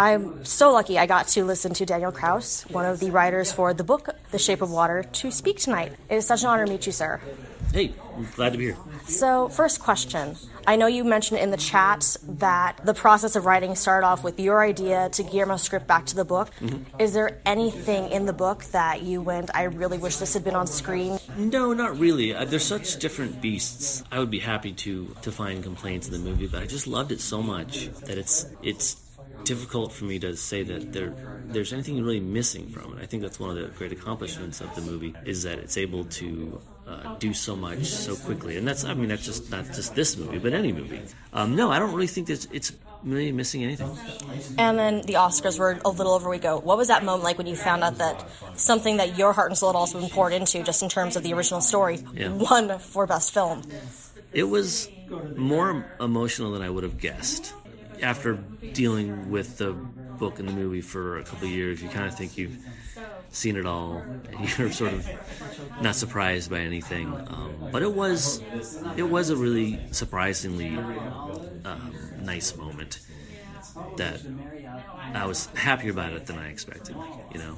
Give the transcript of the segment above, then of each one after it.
I'm so lucky I got to listen to Daniel Kraus, one of the writers for the book The Shape of Water, to speak tonight. It is such an honor to meet you, sir. Hey, I'm glad to be here. So, first question. I know you mentioned in the chat that the process of writing started off with your idea to Guillermo's script back to the book. Mm-hmm. Is there anything in the book that you went, I really wish this had been on screen? No, not really. Uh, they're such different beasts. I would be happy to to find complaints in the movie, but I just loved it so much that it's it's difficult for me to say that there there's anything really missing from it. I think that's one of the great accomplishments of the movie is that it's able to uh, do so much so quickly, and that's I mean that's just not just this movie, but any movie. Um, no, I don't really think that it's really missing anything. And then the Oscars were a little over a week ago. What was that moment like when you found out that something that your heart and soul had also been poured into, just in terms of the original story, Yeah. won for Best Film? It was more emotional than I would have guessed. After dealing with the book and the movie for a couple years, you kind of think you've seen it all. You're sort of not surprised by anything. Um, but it was, it was a really surprisingly um, nice moment that I was happier about it than I expected. You know.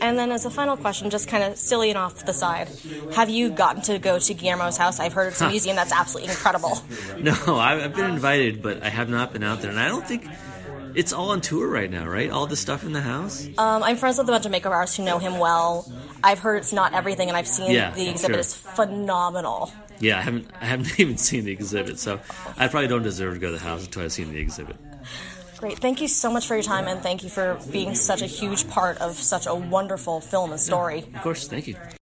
And then, as a final question, just kind of silly and off the side, have you gotten to go to Guillermo's house? I've heard it's a museum that's absolutely incredible. No, I've I've been invited, but I have not been out there, and I don't think it's all on tour right now, right? All the stuff in the house. Um, I'm friends with a bunch of makeup artists who know him well. I've heard it's not everything, and I've seen Yeah, the exhibit sure. is phenomenal. Yeah, I haven't I haven't even seen the exhibit, so I probably don't deserve to go to the house until I've seen the exhibit. Great. Thank you so much for your time, and thank you for being such a huge part of such a wonderful film and story. Of course, thank you.